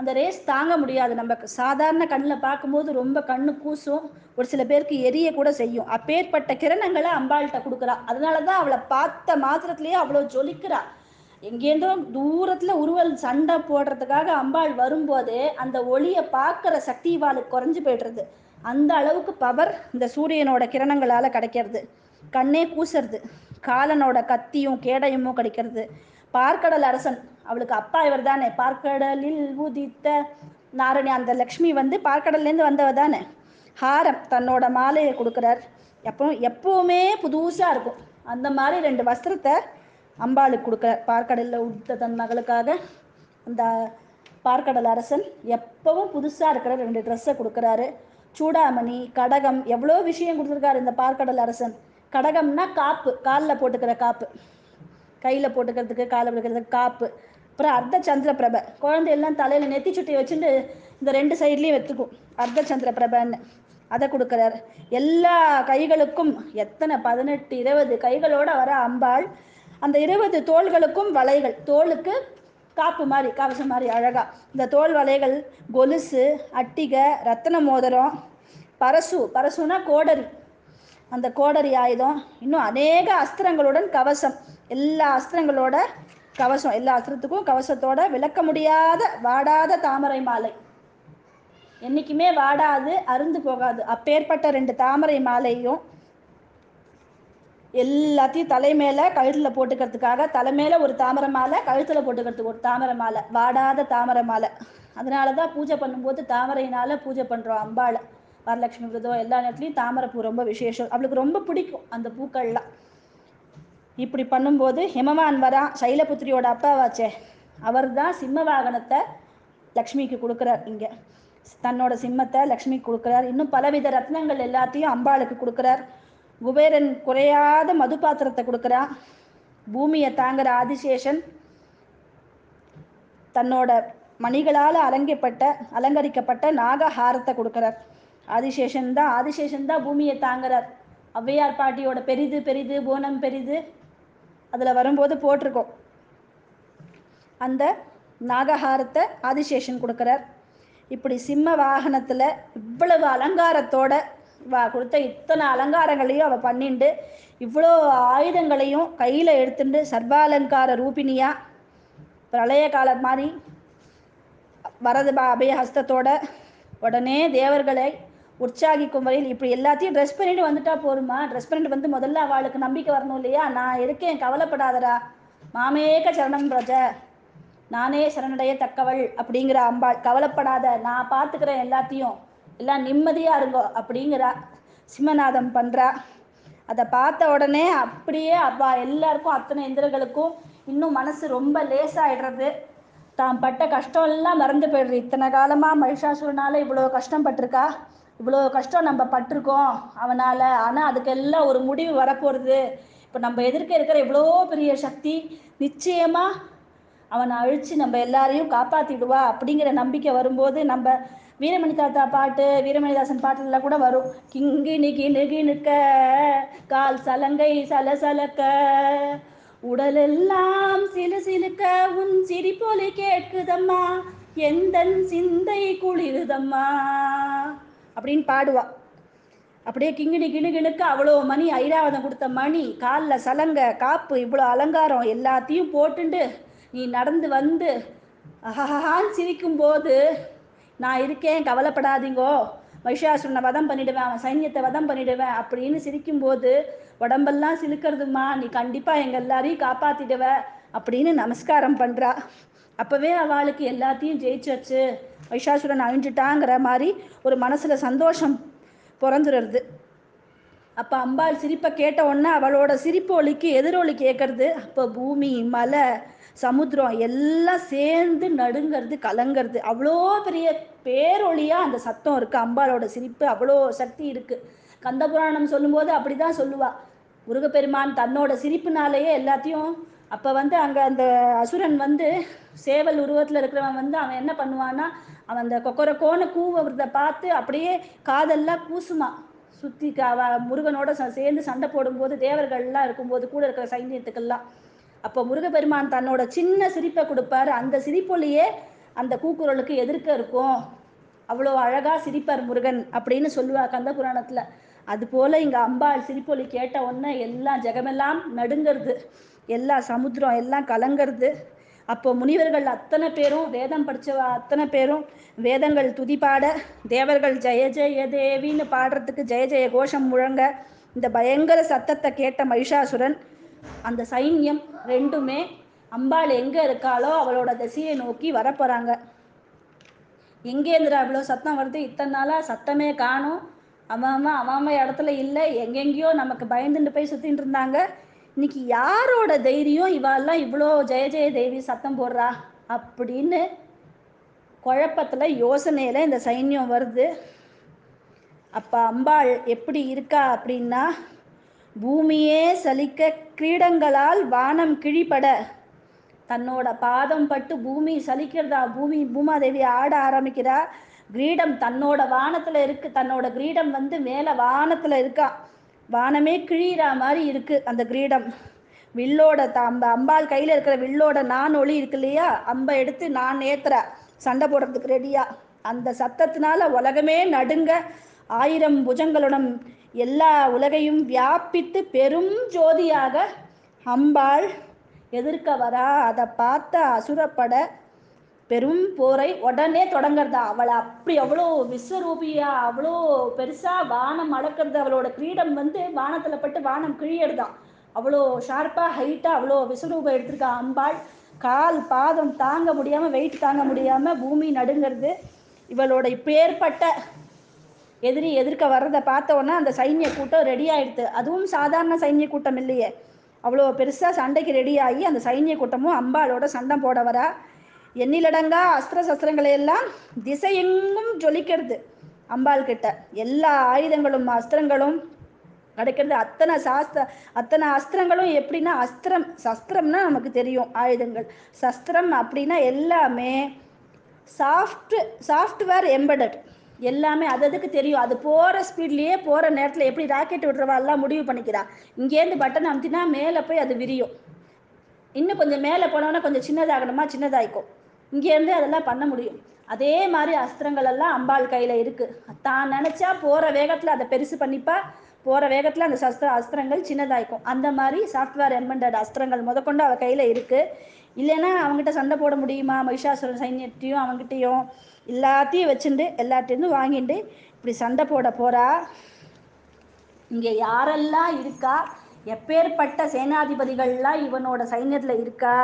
அந்த ரேஸ் தாங்க முடியாது. நம்ம சாதாரண கண்ணில் பார்க்கும்போது ரொம்ப கண்ணு கூசும் ஒரு சில பேருக்கு எரிய கூட செய்யும். அப்பேற்பட்ட கிரணங்களை அம்பாள்கிட்ட கொடுக்குறா. அதனால தான் அவளை பார்த்த மாத்திரத்திலேயே அவ்வளோ ஜொலிக்கிறா. எங்கேருந்தோ தூரத்தில் உருவல் சண்டை போடுறதுக்காக அம்பாள் வரும்போதே அந்த ஒளியை பார்க்குற சக்தி இவாளுக்கு குறைஞ்சு போய்டுறது. அந்த அளவுக்கு பவர் இந்த சூரியனோட கிரணங்களால் கிடைக்கிறது. கண்ணே கூசுறது காலனோட கத்தியும் கேடயமும் கிடைக்கிறது. பார்க்கடல் அரசன் அவளுக்கு அப்பா இவர் தானே. பார்க்கடலில் உதித்த நாரணி அந்த லக்ஷ்மி வந்து பார்க்கடல்லேருந்து வந்தவ தானே. ஹாரம் தன்னோட மாலையை கொடுக்குறார். எப்போ எப்பவுமே புதுசாக இருக்கும். அந்த மாதிரி ரெண்டு வஸ்திரத்தை அம்பாளுக்கு கொடுக்குறார். பார்க்கடலில் உடுத்த தன் மகளுக்காக அந்த பார்க்கடல் அரசன் எப்பவும் புதுசாக இருக்கிற ரெண்டு ட்ரெஸ்ஸை கொடுக்குறாரு. சூடாமணி கடகம் எவ்வளோ விஷயம் கொடுத்துருக்காரு இந்த பார்க்கடல் அரசன். கடகம்னா காப்பு காலில் போட்டுக்கிற காப்பு. கையில் போட்டுக்கிறதுக்கு காலில் போட்டுக்கிறதுக்கு காப்பு. அப்புறம் அர்த்த சந்திர பிரபை. குழந்தையெல்லாம் தலையில் நெத்தி சுட்டி வச்சுட்டு இந்த ரெண்டு சைட்லேயும் வச்சுக்கும். அர்த்த சந்திர பிரபன்னு. அதை கொடுக்குறார். எல்லா கைகளுக்கும் எத்தனை? பதினெட்டு இருபது. கைகளோட வர அம்பாள். அந்த இருபது தோள்களுக்கும் வலைகள். தோளுக்கு காப்பு மாதிரி கவசம் மாதிரி அழகா. இந்த தோல் வலைகள் கொலுசு அட்டிகை ரத்தன மோதிரம் பரசு. பரசுனா கோடரி. அந்த கோடரி ஆயுதம் இன்னும் அநேக அஸ்திரங்களுடன் கவசம். எல்லா அஸ்திரங்களோட கவசம் எல்லா அஸ்திரத்துக்கும் கவசத்தோட விளக்க முடியாத வாடாத தாமரை மாலை. என்றைக்குமே வாடாது அருந்து போகாது. அப்பேற்பட்ட ரெண்டு தாமரை மாலையும் எல்லாத்தையும் தலை மேலே கழுத்துல போட்டுக்கிறதுக்காக தலை மேலே ஒரு தாமரை மாலை கழுத்துல போட்டுக்கிறதுக்கு ஒரு தாமரை மாலை. வாடாத தாமரை மாலை. அதனால தான் பூஜை பண்ணும்போது தாமரையினால பூஜை பண்றோம் அம்பாளை. வரலட்சுமி விரதம் எல்லா நேரத்துலையும் தாமரைப்பூ ரொம்ப விசேஷம். அவளுக்கு ரொம்ப பிடிக்கும் அந்த பூக்கள்லாம். இப்படி பண்ணும்போது ஹிமவான் வரா சைலபுத்திரியோட அப்பாவாச்சே அவர் தான் சிம்ம வாகனத்தை லக்ஷ்மிக்கு கொடுக்குறார் இங்கே. தன்னோட சிம்மத்தை லக்ஷ்மிக்கு கொடுக்குறார். இன்னும் பலவித ரத்னங்கள் எல்லாத்தையும் அம்பாளுக்கு கொடுக்குறார். குபேரன் குறையாத மது பாத்திரத்தை கொடுக்குறா. பூமியை தாங்குற ஆதிசேஷன் தன்னோட மணிகளால் அலங்கப்பட்ட அலங்கரிக்கப்பட்ட நாகஹாரத்தை கொடுக்குறார். ஆதிசேஷன் தான் ஆதிசேஷன் தான் பூமியை தாங்குறார். ஔவையார் பாட்டியோட பெரிது பெரிது போனம் பெரிது. அதில் வரும்போது போட்டிருக்கோம். அந்த நாகஹாரத்தை ஆதிசேஷன் கொடுக்குறார். இப்படி சிம்ம வாகனத்தில் இவ்வளவு அலங்காரத்தோட வா கொடுத்த இத்தனை அலங்காரங்களையும் அவள் பண்ணிண்டு இவ்வளோ ஆயுதங்களையும் கையில் எடுத்துட்டு சர்வாலங்கார ரூபினியா பிரளய காலம் மாதிரி வரது அபயஹஸ்தத்தோட உடனே தேவர்களை உற்சாகிக்கும் வரையில் இப்படி எல்லாத்தையும் ட்ரெஸ் பண்ணிட்டு வந்துட்டா போருமா? ட்ரெஸ் பண்ணிட்டு வந்து முதல்ல அவளுக்கு நம்பிக்கை வரணும் இல்லையா? நான் இருக்கேன் கவலைப்படாதடா. மாமேக சரணம் பிரஜ. நானே சரணடைய தக்கவள் அப்படிங்கிற அம்பாள். கவலைப்படாத நான் பார்த்துக்கிறேன் எல்லாத்தையும். எல்லாம் நிம்மதியாக இருங்கோ அப்படிங்கிறா. சிம்மநாதம் பண்ணுறா அதை பார்த்த உடனே அப்படியே அப்பா எல்லாருக்கும் அத்தனை இந்திரர்களுக்கும் இன்னும் மனசு ரொம்ப லேசாயிடுறது. தான் பட்ட கஷ்டம் எல்லாம் மறந்து போயிடுது. இத்தனை காலமாக மகிஷாசுரனால இவ்வளோ கஷ்டம் பட்டிருக்கா இவ்வளோ கஷ்டம் நம்ம பட்டிருக்கோம் அவனால். ஆனால் அதுக்கெல்லாம் ஒரு முடிவு வரப்போகிறது இப்போ நம்ம எதிர்க்க இருக்கிற இவ்வளோ பெரிய சக்தி நிச்சயமாக அவனை அழித்து நம்ம எல்லாரையும் காப்பாற்றிடுவா அப்படிங்கிற நம்பிக்கை வரும்போது நம்ம வீரமணி தாத்தா பாட்டு வீரமணிதாசன் பாட்டுல கூட வரும். கிங்கி நிகி நிகி நிற்க கால் சலங்கை சலசலக்க உடலெல்லாம் சிலு சிலுக்க உன் சிரிப்பொலி கேட்குதம்மா. எந்தன் சிந்தை குளிருதம்மா. அப்படின்னு பாடுவா. அப்படியே கிங்கிணி கிணுகிணுக்கு அவ்வளோ மணி ஐராவதம் கொடுத்த மணி காலில் சலங்க காப்பு இவ்வளோ அலங்காரம் எல்லாத்தையும் போட்டுண்டு நீ நடந்து வந்து அஹஹான்னு சிரிக்கும்போது நான் இருக்கேன் கவலைப்படாதீங்கோ. மகிஷாசுரனை வதம் பண்ணிடுவேன் அவன் சைன்யத்தை வதம் பண்ணிடுவேன் அப்படின்னு சிரிக்கும்போது உடம்பெல்லாம் சிலுக்கிறதுமா நீ கண்டிப்பாக எங்கள் எல்லாரையும் காப்பாற்றிடுவ அப்படின்னு நமஸ்காரம் பண்ணுறா அப்போவே அவளுக்கு எல்லாத்தையும் ஜெயிச்சாச்சு. வைஷாசுரன் அழிஞ்சிட்டாங்கிற மாதிரி ஒரு மனசில் சந்தோஷம் பிறந்துடுறது அப்போ அம்பாள் சிரிப்பை கேட்ட உடனே அவளோட சிரிப்பு ஒலிக்கு எதிரொலி கேட்கறது அப்போ பூமி மலை சமுத்திரம் எல்லாம் சேர்ந்து நடுங்கிறது கலங்கிறது. அவ்வளோ பெரிய பேரொழியாக அந்த சத்தம் இருக்குது அம்பாளோட சிரிப்பு அவ்வளோ சக்தி இருக்குது கந்தபுராணம் சொல்லும்போது அப்படி தான் சொல்லுவாள் முருகப்பெருமான் தன்னோட சிரிப்புனாலேயே எல்லாத்தையும் அப்போ வந்து அங்கே அந்த அசுரன் வந்து சேவல் உருவத்தில் இருக்கிறவன் வந்து அவன் என்ன பண்ணுவான்னா அவன் அந்த கொக்கரக்கோன்னு கூவுறத பார்த்து அப்படியே காதெல்லாம் கூசுமா. சுற்றி அவ முருகனோட ச- சேர்ந்து சண்டை போடும்போது தேவர்கள்லாம் இருக்கும்போது கூட இருக்கிற சைன்யத்துக்கெல்லாம். அப்போ முருகப்பெருமான் தன்னோட சின்ன சிரிப்பை கொடுப்பாரு. அந்த சிரிப்பொலியே அந்த கூக்குரலுக்கு எதிர்க்க இருக்கும். அவ்வளோ அழகா சிரிப்பார் முருகன் அப்படின்னு சொல்லுவா கந்த புராணத்தில். அதுபோல இங்கே அம்பாள் சிரிப்பொலி கேட்ட உடனே எல்லாம் ஜெகமெல்லாம் நடுங்கிறது. எல்லா சமுத்திரம் எல்லாம் கலங்கிறது. அப்போ முனிவர்கள் அத்தனை பேரும் வேதம் படித்தவ அத்தனை பேரும் வேதங்கள் துதிபாட தேவர்கள் ஜெய ஜெய தேவின்னு பாடுறதுக்கு ஜெய ஜெய கோஷம் முழங்க இந்த பயங்கர சத்தத்தை கேட்ட மகிஷாசுரன் அந்த சைன்யம் ரெண்டுமே அம்பாள் எங்கே இருக்காளோ அவளோட திசையை நோக்கி வரப்போகிறாங்க எங்கேருந்துடா இவ்வளோ சத்தம் வருது? இத்தனை நாளாக சத்தமே காணும். அவன் அவன் அவன் இடத்துல இல்லை. எங்கெங்கேயோ நமக்கு பயந்துட்டு போய் சுற்றிட்டு இருந்தாங்க. இன்னைக்கு யாரோட தைரியம் இவாள்லாம் இவ்வளோ ஜெய ஜெய தேவி சத்தம் போடுறா அப்படின்னு குழப்பத்தில் யோசனையில் இந்த சைன்யம் வருது. அப்போ அம்பாள் எப்படி இருக்கா அப்படின்னா பூமியே சலிக்க கிரீடங்களால் வானம் கிழிபட. தன்னோட பாதம் பட்டு பூமி சலிக்கிறதா? பூமி பூமாதேவி ஆட ஆரம்பிக்கிறா. கிரீடம் தன்னோட வானத்தில் இருக்கு. தன்னோட கிரீடம் வந்து மேலே வானத்தில் இருக்கா. வானமே கிழியிற மாதிரி இருக்கு அந்த கிரீடம். வில்லோட அந்த அம்பாள் கையில இருக்கிற வில்லோட நான் ஒளி இருக்கு இல்லையா? அம்பை எடுத்து நான் ஏத்துற. சண்டை போடுறதுக்கு ரெடியா? அந்த சத்தத்தினால உலகமே நடுங்க ஆயிரம் புஜங்களுடன் எல்லா உலகையும் வியாபித்து பெரும் ஜோதியாக அம்பாள் எதிர்க்க வரா அதை பார்த்த அசுரப்பட பெரும் போரை உடனே தொடங்குறதா? அவளை அப்படி அவ்வளோ விஸ்வரூபியா அவ்வளோ பெருசா வானம் அளக்கிறது அவளோட கிரீடம் வந்து வானத்துல பட்டு வானம் கிழியறதான் அவ்வளோ ஷார்ப்பா ஹைட்டா அவ்வளோ விஸ்வரூபம் எடுத்திருக்கா அம்பாள். கால் பாதம் தாங்க முடியாம வெயிட் தாங்க முடியாம பூமி நடுங்கிறது. இவளோட இப்பேற்பட்ட எதிரி எதிர்க்க வர்றதை பார்த்த உடனே அந்த சைன்ய கூட்டம் ரெடி ஆயிடுது அதுவும் சாதாரண சைன்ய கூட்டம் இல்லையே. அவ்வளோ பெருசாக சண்டைக்கு ரெடி ஆகி அந்த சைன்ய கூட்டமும் அம்பாளோட சண்டை போட வரா எண்ணிலடங்கா அஸ்திர சஸ்திரங்களை எல்லாம் திசையெங்கும் ஜொலிக்கிறது. அம்பாள் கிட்ட எல்லா ஆயுதங்களும் அஸ்திரங்களும் கிடைக்கிறது. அத்தனை சாஸ்திர அத்தனை அஸ்திரங்களும் எப்படின்னா அஸ்திரம் சஸ்திரம்னா நமக்கு தெரியும் ஆயுதங்கள். சஸ்திரம் அப்படின்னா எல்லாமே சாஃப்ட் சாஃப்ட்வேர் எம்படட் எல்லாமே அது அதுக்கு தெரியும். அது போகிற ஸ்பீட்லேயே போகிற நேரத்தில் எப்படி ராக்கெட் விடுறவாள்லாம் முடிவு பண்ணிக்கிறா. இங்கேருந்து பட்டன் அமுத்தினா மேலே போய் அது விரியும். இன்னும் கொஞ்சம் மேலே போனோன்னா கொஞ்சம் சின்னதாகணுமா? சின்னதாயிக்கும். இங்கேருந்து அதெல்லாம் பண்ண முடியும். அதே மாதிரி அஸ்திரங்கள் எல்லாம் அம்பாள் கையில் இருக்குது தான் நினச்சா போகிற வேகத்தில் அதை பெருசு பண்ணிப்பா. போகிற வேகத்தில் அந்த சஸ்திர அஸ்திரங்கள் சின்னதாயிக்கும். அந்த மாதிரி சாஃப்ட்வேர் எம்பண்டட் அஸ்திரங்கள் முதற்கொண்டு அவள் கையில் இருக்குது இல்லைன்னா அவங்ககிட்ட சண்டை போட முடியுமா? மகிஷாசுரன் சைன்யத்தையும் அவங்ககிட்டயும் எல்லாத்தையும் வச்சுட்டு எல்லாத்தையும் வாங்கிட்டு இப்படி சண்டை போட போகிறா இங்கே யாரெல்லாம் இருக்கா? எப்பேற்பட்ட சேனாதிபதிகள்லாம் இவனோட சைன்யத்தில் இருக்கா?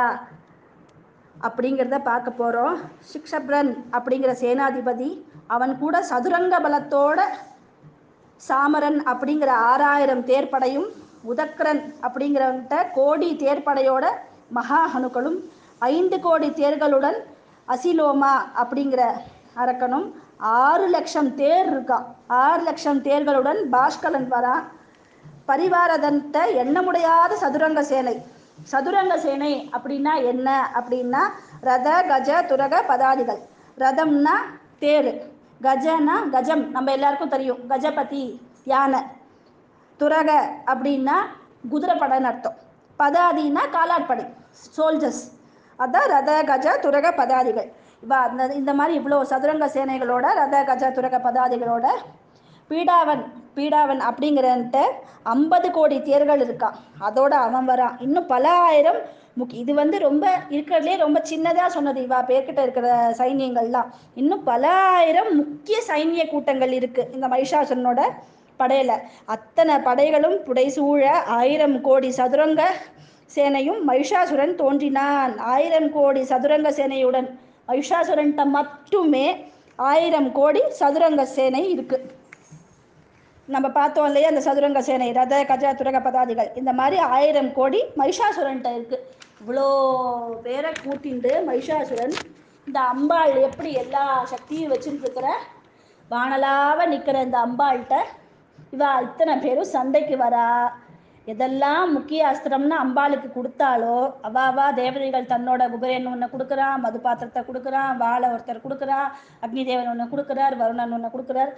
அப்படிங்கிறத பார்க்க போகிறோம் சிக்ஷப்ரன் அப்படிங்கிற சேனாதிபதி அவன் கூட சதுரங்க பலத்தோட சாமரன் அப்படிங்கிற ஆறாயிரம் தேர்ப்படையும் உதக்ரன் அப்படிங்கிறவன்கிட்ட கோடி தேர்ப்படையோட மகாஹனுக்களும் ஐந்து கோடி தேர்களுடன் அசிலோமா அப்படிங்கிற அரக்கனும் ஆறு லட்சம் தேர் இருக்கான் ஆறு லட்சம் தேர்களுடன் பாஷ்கலன் வரான் பரிவாரதன்ட்ட எண்ண முடியாத சதுரங்க சேனை. சதுரங்க சேனை அப்படின்னா என்ன? அப்படின்னா ரத கஜ துரக பதாதிகள். ரதம்னா தேர். கஜனா கஜம். நம்ம எல்லாருக்கும் தெரியும். கஜபதி யானை துரக அப்படின்னா குதிரைப்படைன்னு அர்த்தம். பதாதினா காலாட்படை சோல்ஜர்ஸ் அதான் ரத கஜ துரக பதாதிகள். இவ அந்த இந்த மாதிரி இவ்வளோ சதுரங்க சேனைகளோட ரத கஜ துரக பதாதிகளோட பீடாவன் பீடாவன் அப்படிங்கிறன்ட்டு ஐம்பது கோடி தேர்கள் இருக்கான் அதோட அவன் வரான். இன்னும் பல ஆயிரம் முக் இது வந்து ரொம்ப இருக்கிறதுலே ரொம்ப சின்னதாக சொன்னது இவா பேர்கிட்ட இருக்கிற சைன்யங்கள்லாம். இன்னும் பல ஆயிரம் முக்கிய சைனிய கூட்டங்கள் இருக்குது இந்த மகிஷாசுரனோட படையில். அத்தனை படைகளும் புடைசூழ ஆயிரம் கோடி சதுரங்க சேனையும் மகிஷாசுரன் தோன்றினான். ஆயிரம் கோடி சதுரங்க சேனையுடன் மகிஷாசுரன்ட்ட மட்டுமே ஆயிரம் கோடி சதுரங்க சேனை இருக்குது நம்ம பார்த்தோம் இல்லையா அந்த சதுரங்க சேனை ரத கஜ துரக பதாதிகள் இந்த மாதிரி ஆயிரம் கோடி மகிஷாசுரன்ட்ட இருக்கு. இவ்வளோ பேரை கூட்டிண்டு மகிஷாசுரன் இந்த அம்பாள் எப்படி எல்லா சக்தியும் வச்சுட்டு இருக்கிற வானலாவ நிற்கிற இந்த அம்பாள்கிட்ட இவா இத்தனை பேரும் சண்டைக்கு வரா. எதெல்லாம் முக்கிய அஸ்திரம்னு அம்பாளுக்கு கொடுத்தாலோ அவாவா தேவதைகள் தன்னோட குபேரன் ஒன்று கொடுக்குறான் மது பாத்திரத்தை கொடுக்குறான் வாழை ஒருத்தர் கொடுக்குறா அக்னி தேவன் ஒன்று கொடுக்குறார் வருணன் ஒன்று கொடுக்குறார்.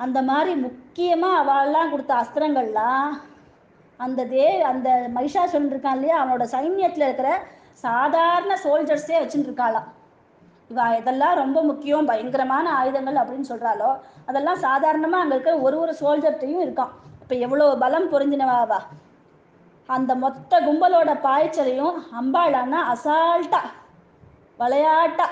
அந்த மாதிரி முக்கியமாக அவள்லாம் கொடுத்த அஸ்திரங்கள்லாம் அந்த தே அந்த மகிஷாசுரன் இருக்கான் இல்லையா? அவனோட சைன்யத்தில் இருக்கிற சாதாரண சோல்ஜர்ஸே வச்சுட்டுருக்காளாம் இவா இதெல்லாம் ரொம்ப முக்கியம் பயங்கரமான ஆயுதங்கள் அப்படின்னு சொல்கிறாளோ அதெல்லாம் சாதாரணமாக அங்கே இருக்கிற ஒரு ஒரு சோல்ஜர்ட்டையும் இருக்கான். இப்போ எவ்வளோ பலம் பொருந்தினவாவா அந்த மொத்த கும்பலோட பாய்ச்சலையும் அம்பாளானா அசால்ட்டா விளையாட்டா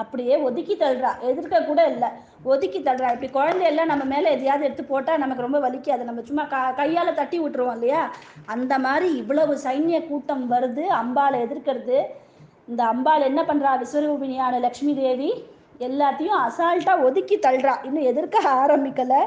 அப்படியே ஒதுக்கி தள்ளுறா. எதிர்க்க கூட இல்லை. ஒதுக்கி தள்ளுறா. இப்படி குழந்தையெல்லாம் நம்ம மேலே எதையாவது எடுத்து போட்டால் நமக்கு ரொம்ப வலிக்காது. நம்ம சும்மா க கையால் தட்டி விட்டுருவோம் இல்லையா? அந்த மாதிரி இவ்வளவு சைன்ய கூட்டம் வருது. அம்பாளை எதிர்க்கிறது. இந்த அம்பாள் என்ன பண்ணுறா விஸ்வரூபிணியான லக்ஷ்மி தேவி எல்லாத்தையும் அசால்ட்டாக ஒதுக்கி தள்ளுறா. இன்னும் எதிர்க்க ஆரம்பிக்கலை.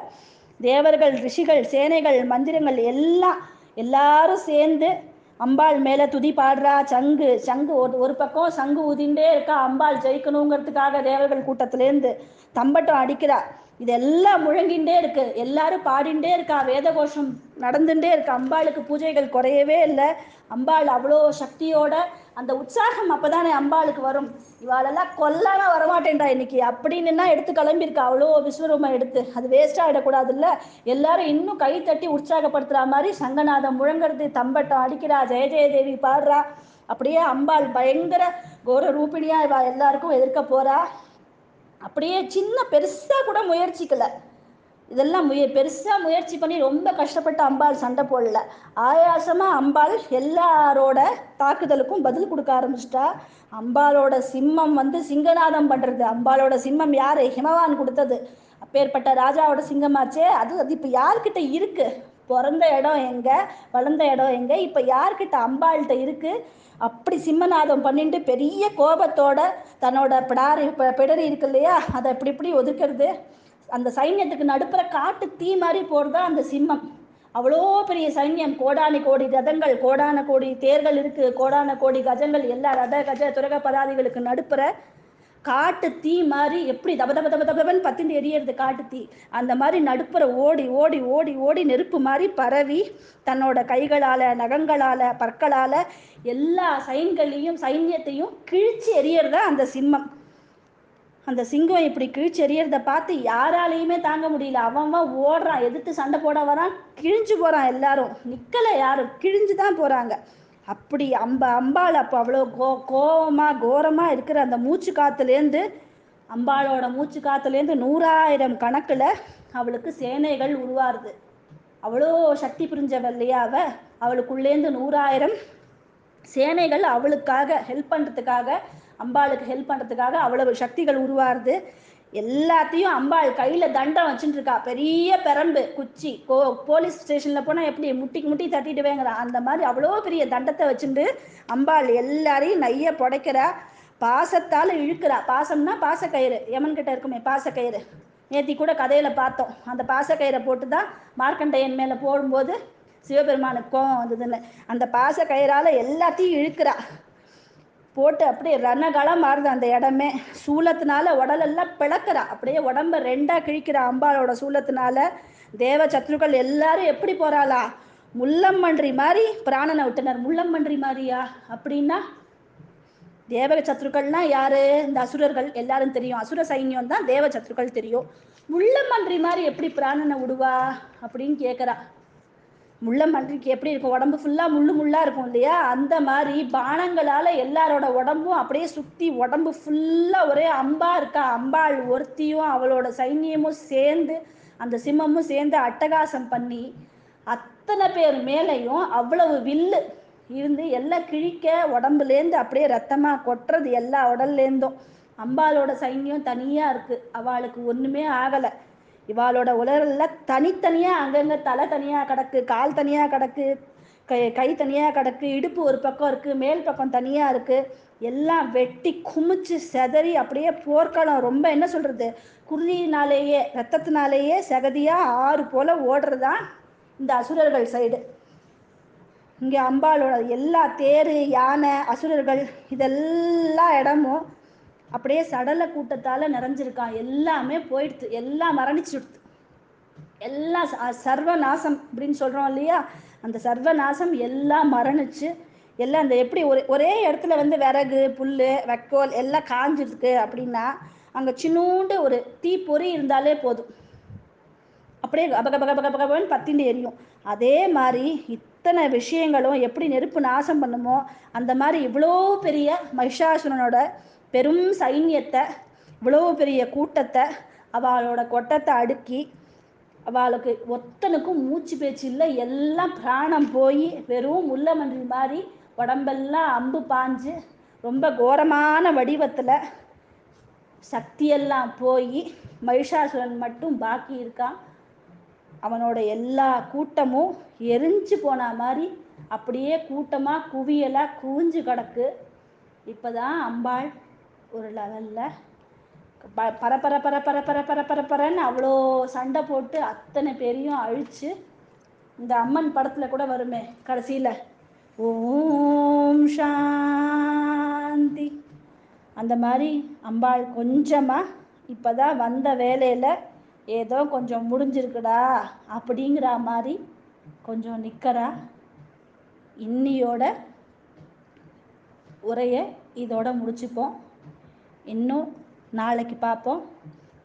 தேவர்கள் ரிஷிகள் சேனைகள் மந்திரங்கள் எல்லாம் எல்லாரும் சேர்ந்து அம்பாள் மேலே துதி பாடுறா சங்கு சங்கு ஒரு ஒரு பக்கம் சங்கு உதிண்டே இருக்கா அம்பாள் ஜெயிக்கணுங்கிறதுக்காக தேவர்கள் கூட்டத்திலேருந்து தம்பட்டம் அடிக்கிறா. இதெல்லாம் முழங்கின்றே இருக்கு. எல்லாரும் பாடிண்டே இருக்கா? வேத கோஷம் நடந்துட்டே இருக்கு. அம்பாளுக்கு பூஜைகள் குறையவே இல்லை. அம்பாள் அவ்வளோ சக்தியோட அந்த உற்சாகம் அப்பதானே அம்பாளுக்கு வரும். இவாளெல்லாம் கொல்லாம வரமாட்டேன்டா இன்னைக்கு. அப்படின்னுனா எடுத்து கிளம்பியிருக்கா. அவ்வளோ விஸ்வரூபம் எடுத்து. அது வேஸ்டாக ஆகிடக்கூடாதுல்ல எல்லாரும் இன்னும் கை தட்டி உற்சாகப்படுத்துற மாதிரி சங்கநாதம் முழங்குறது தம்பட்டம் அடிக்கிறா ஜெய ஜெயதேவி பாடுறா. அப்படியே அம்பாள் பயங்கர கோர ரூபிணியா இவா எல்லாருக்கும் எதிர்க்க போறா. அப்படியே சின்ன பெருசாக கூட முயற்சிக்கல. இதெல்லாம் முய பெருசாக முயற்சி பண்ணி ரொம்ப கஷ்டப்பட்டு அம்பாள் சண்டை போடல. ஆயாசமாக அம்பாள் எல்லாரோட தாக்குதலுக்கும் பதில் கொடுக்க ஆரம்பிச்சிட்டா. அம்பாளோட சிம்மம் வந்து சிங்கநாதம் பண்ணுறது அம்பாளோட சிம்மம் யார்? ஹிமவான் கொடுத்தது. அப்பேற்பட்ட ராஜாவோட சிங்கமாச்சே? அது அது இப்போ யார்கிட்ட இருக்கு? பிறந்த இடம் எங்க? வளர்ந்த இடம் எங்க? இப்போ யார்கிட்ட அம்பாள்கிட்ட இருக்கு? அப்படி சிம்மநாதம் பண்ணிட்டு பெரிய கோபத்தோட தன்னோட பிடாரி பிடரி இருக்கு இல்லையா? அதை இப்படி இப்படி ஒதுக்கிறது. அந்த சைன்யத்துக்கு நடுப்புற காட்டு தீ மாதிரி போறதா அந்த சிம்மம். அவ்வளோ பெரிய சைன்யம். கோடானி கோடி ரதங்கள் கோடான கோடி தேர்கள் இருக்கு கோடான கோடி கஜங்கள் எல்லா ரத கஜ துரக பதாதிகளுக்கு நடுப்புற காட்டு தீ மாதிரி எப்படி தப தப தப தபன்னு எரியறது காட்டு தீ. அந்த மாதிரி நடுப்புற ஓடி ஓடி ஓடி ஓடி நெருப்பு மாதிரி பரவி தன்னோட கைகளால நகங்களால பற்களால எல்லா சைன்களையும் சைன்யத்தையும் கிழிச்சு எரியறதா அந்த சிம்மம். அந்த சிங்கம் இப்படி கிழிச்சு எறியறத பார்த்து யாராலையுமே தாங்க முடியல. அவன் அவன் ஓடுறான் எதிர்த்து சண்டை போட வரான் கிழிஞ்சு போறான் எல்லாரும். நிக்கல யாரும் கிழிஞ்சு தான் போறாங்க. அப்படி அம்ப அம்பாள் அப்போ அவ்வளோ கோ கோபமாக கோரமாக இருக்கிற அந்த மூச்சு காத்துலேருந்து அம்பாளோட மூச்சு காத்துலேருந்து நூறாயிரம் கணக்கில் அவளுக்கு சேனைகள் உருவாருது அவ்வளோ சக்தி புரிஞ்சவ இல்லையா அவ? அவளுக்குள்ளேருந்து நூறாயிரம் சேனைகள் அவளுக்காக ஹெல்ப் பண்ணுறதுக்காக அம்பாளுக்கு ஹெல்ப் பண்ணுறதுக்காக அவ்வளவு சக்திகள் உருவாருது எல்லாத்தையும் அம்பாள் கையில் தண்டம் வச்சுட்டு இருக்கா பெரிய பெரம்பு குச்சி. கோ போலீஸ் ஸ்டேஷனில் போனால் எப்படி முட்டிக்கு முட்டி தட்டிடுவேங்கிறா அந்த மாதிரி அவ்வளோ பெரிய தண்டத்தை வச்சுட்டு அம்பாள் எல்லாரையும் நைய புடைக்கிறா. பாசத்தால் இழுக்கிறா. பாசம்னா பாசக்கயிறு. யமன் கிட்ட இருக்குமே பாசக்கயிறு. நேத்தி கூட கதையில் பார்த்தோம். அந்த பாசக்கயிறை போட்டு தான் மார்க்கண்டையன் மேலே போடும்போது சிவபெருமானுக்கு கோவம் வந்ததுன்னு. அந்த பாச கயிறால எல்லாத்தையும் இழுக்கிறா. போட்டு அப்படியே ரணகலாக மாறுது அந்த இடமே. சூலத்தினால உடலெல்லாம் பிளக்கிறா. அப்படியே உடம்ப ரெண்டாக கிழிக்கிறா அம்பாளோட சூலத்தினால. தேவ சத்ருக்கள் எல்லாரும் எப்படி போறாளா? முள்ளம்மன்றி மாதிரி பிராணனை விட்டனர். முள்ளம்மன்றி மாதிரியா? அப்படின்னா தேவ சத்ருக்கள்னா யாரு? இந்த அசுரர்கள் எல்லாரும் தெரியும். அசுர சைன்யம் தான் தேவ சத்ருக்கள் தெரியும். முள்ளம்மன்றி மாதிரி எப்படி பிராணனை விடுவா? அப்படின்னு கேட்குறா முள்ளம்பன்றிக்கு எப்படி இருக்கும்? உடம்பு ஃபுல்லாக முள்ளு முள்ளாக இருக்கும் இல்லையா? அந்த மாதிரி பானங்களால் எல்லாரோட உடம்பும் அப்படியே சுற்றி உடம்பு ஃபுல்லாக ஒரே அம்பா இருக்கா? அம்பாள் ஒருத்தியும் அவளோட சைன்யமும் சேர்ந்து அந்த சிம்மமும் சேர்ந்து அட்டகாசம் பண்ணி அத்தனை பேர் மேலேயும் அவ்வளவு வில்லு இருந்து எல்லாம் கிழிக்க உடம்புலேருந்து அப்படியே ரத்தமாக கொட்டுறது எல்லா உடல்லேருந்தும் அம்பாளோட சைன்யம் தனியாக இருக்குது அவளுக்கு ஒன்றுமே ஆகலை. இவாளோட உலரில் தனித்தனியாக அங்கங்கே தலை தனியாக கிடக்கு கால் தனியாக கிடக்கு கை கை தனியாக கிடக்கு இடுப்பு ஒரு பக்கம் இருக்குது மேல் பக்கம் தனியாக இருக்குது எல்லாம் வெட்டி குமிச்சு செதறி அப்படியே போர்க்களம். ரொம்ப என்ன சொல்கிறது குருதியினாலேயே ரத்தத்தினாலேயே சகதியாக ஆறு போல் ஓடுறதான் இந்த அசுரர்கள் சைடு. இங்கே அம்பாளோட எல்லா தேர் யானை அசுரர்கள் இதெல்லா இடமும் அப்படியே சடல கூட்டத்தால் நிறைஞ்சிருக்கான். எல்லாமே போயிடுது எல்லாம் மரணிச்சுடுது எல்லாம் சர்வநாசம் அப்படின்னு சொல்கிறோம் இல்லையா? அந்த சர்வநாசம் எல்லாம் மரணிச்சு எல்லாம் அந்த எப்படி ஒரே ஒரே இடத்துல வந்து விறகு புல் வைக்கோல் எல்லாம் காஞ்சிருக்கு அப்படின்னா அங்கே சின்னூண்டு ஒரு தீப்பொறி இருந்தாலே போதும். அப்படியே கப கப கப கப கபன்னு பத்திண்டு எரியும். அதே மாதிரி இத்தனை விஷயங்களும் எப்படி நெருப்பு நாசம் பண்ணுமோ அந்த மாதிரி இவ்வளோ பெரிய மகிஷாசுரனோட பெரும் சைன்யத்தை இவ்வளோ பெரிய கூட்டத்தை அவளோட கொட்டத்தை அடுக்கி அவளுக்கு ஒத்தனுக்கும் மூச்சு பேச்சு இல்லை எல்லாம் பிராணம் போய் வெறும் முள்ளமன்றி மாதிரி உடம்பெல்லாம் அம்பு பாஞ்சு ரொம்ப கோரமான வடிவத்தில் சக்தியெல்லாம் போய் மகிஷாசுரன் மட்டும் பாக்கி இருக்கான். அவனோட எல்லா கூட்டமும் எரிஞ்சு போன மாதிரி அப்படியே கூட்டமாக குவியலாக குவிஞ்சு கிடக்கு. இப்போதான் அம்பாள் ஒரு லெவலில் ப பர பர பர பர பர பர பர பரன்னு அவ்வளோ சண்டை போட்டு அத்தனை பேரையும் அழிச்சு இந்த அம்மன் படத்தில் கூட வருமே கடைசியில். ஓம் சாந்தி. அந்த மாதிரி அம்பாள் கொஞ்சமாக இப்போ தான் வந்த வேலையில் ஏதோ கொஞ்சம் முடிஞ்சிருக்குடா அப்படிங்கிற மாதிரி கொஞ்சம் நிற்கிறா இன்னியோட உரையை இதோட முடிச்சுப்போம். இன்னும் நாளைக்கு பார்ப்போம்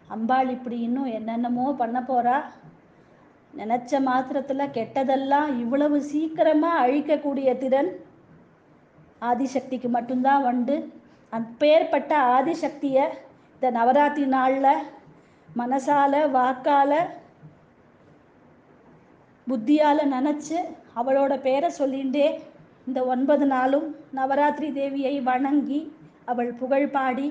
அம்பாள் இப்படி இன்னும் என்னென்னமோ பண்ண போறா. நினச்ச மாத்திரத்தில் கெட்டதெல்லாம் இவ்வளவு சீக்கிரமாக அழிக்கக்கூடிய திறன் ஆதிசக்திக்கு மட்டும்தான் உண்டு அப்பேற்பட்ட ஆதிசக்தியை இந்த நவராத்திரி நாளில் மனசால வாக்கால புத்தியால் நினச்சி அவளோட பேரை சொல்லிண்டே இந்த ஒன்பது நாளும் நவராத்திரி தேவியை வணங்கி அவள் புகழ் பாடி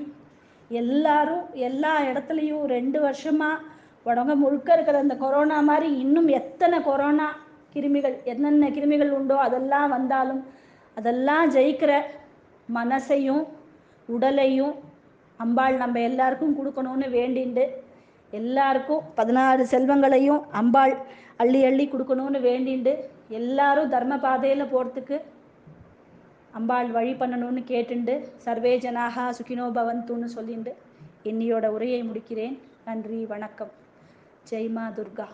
எல்லாரும் எல்லா இடத்துலையும் ரெண்டு வருஷமாக உடம்பு முழுக்க இருக்கிற அந்த கொரோனா மாதிரி இன்னும் எத்தனை கொரோனா கிருமிகள் என்னென்ன கிருமிகள் உண்டோ அதெல்லாம் வந்தாலும் அதெல்லாம் ஜெயிக்கிற மனசையும் உடலையும் அம்பாள் நம்ம எல்லாருக்கும் கொடுக்கணும்னு வேண்டிண்டு எல்லாருக்கும் பதினாறு செல்வங்களையும் அம்பாள் அள்ளி அள்ளி கொடுக்கணும்னு வேண்டிண்டு எல்லாரும் தர்ம பாதையில் போகிறதுக்கு அம்பாள் வழி பண்ணணும்னு கேட்டுண்டு சர்வே ஜனாகா சுகினோ பவந்தூன்னு சொல்லிண்டு என்னையோட உரையை முடிக்கிறேன். நன்றி வணக்கம். ஜெய்மா துர்கா.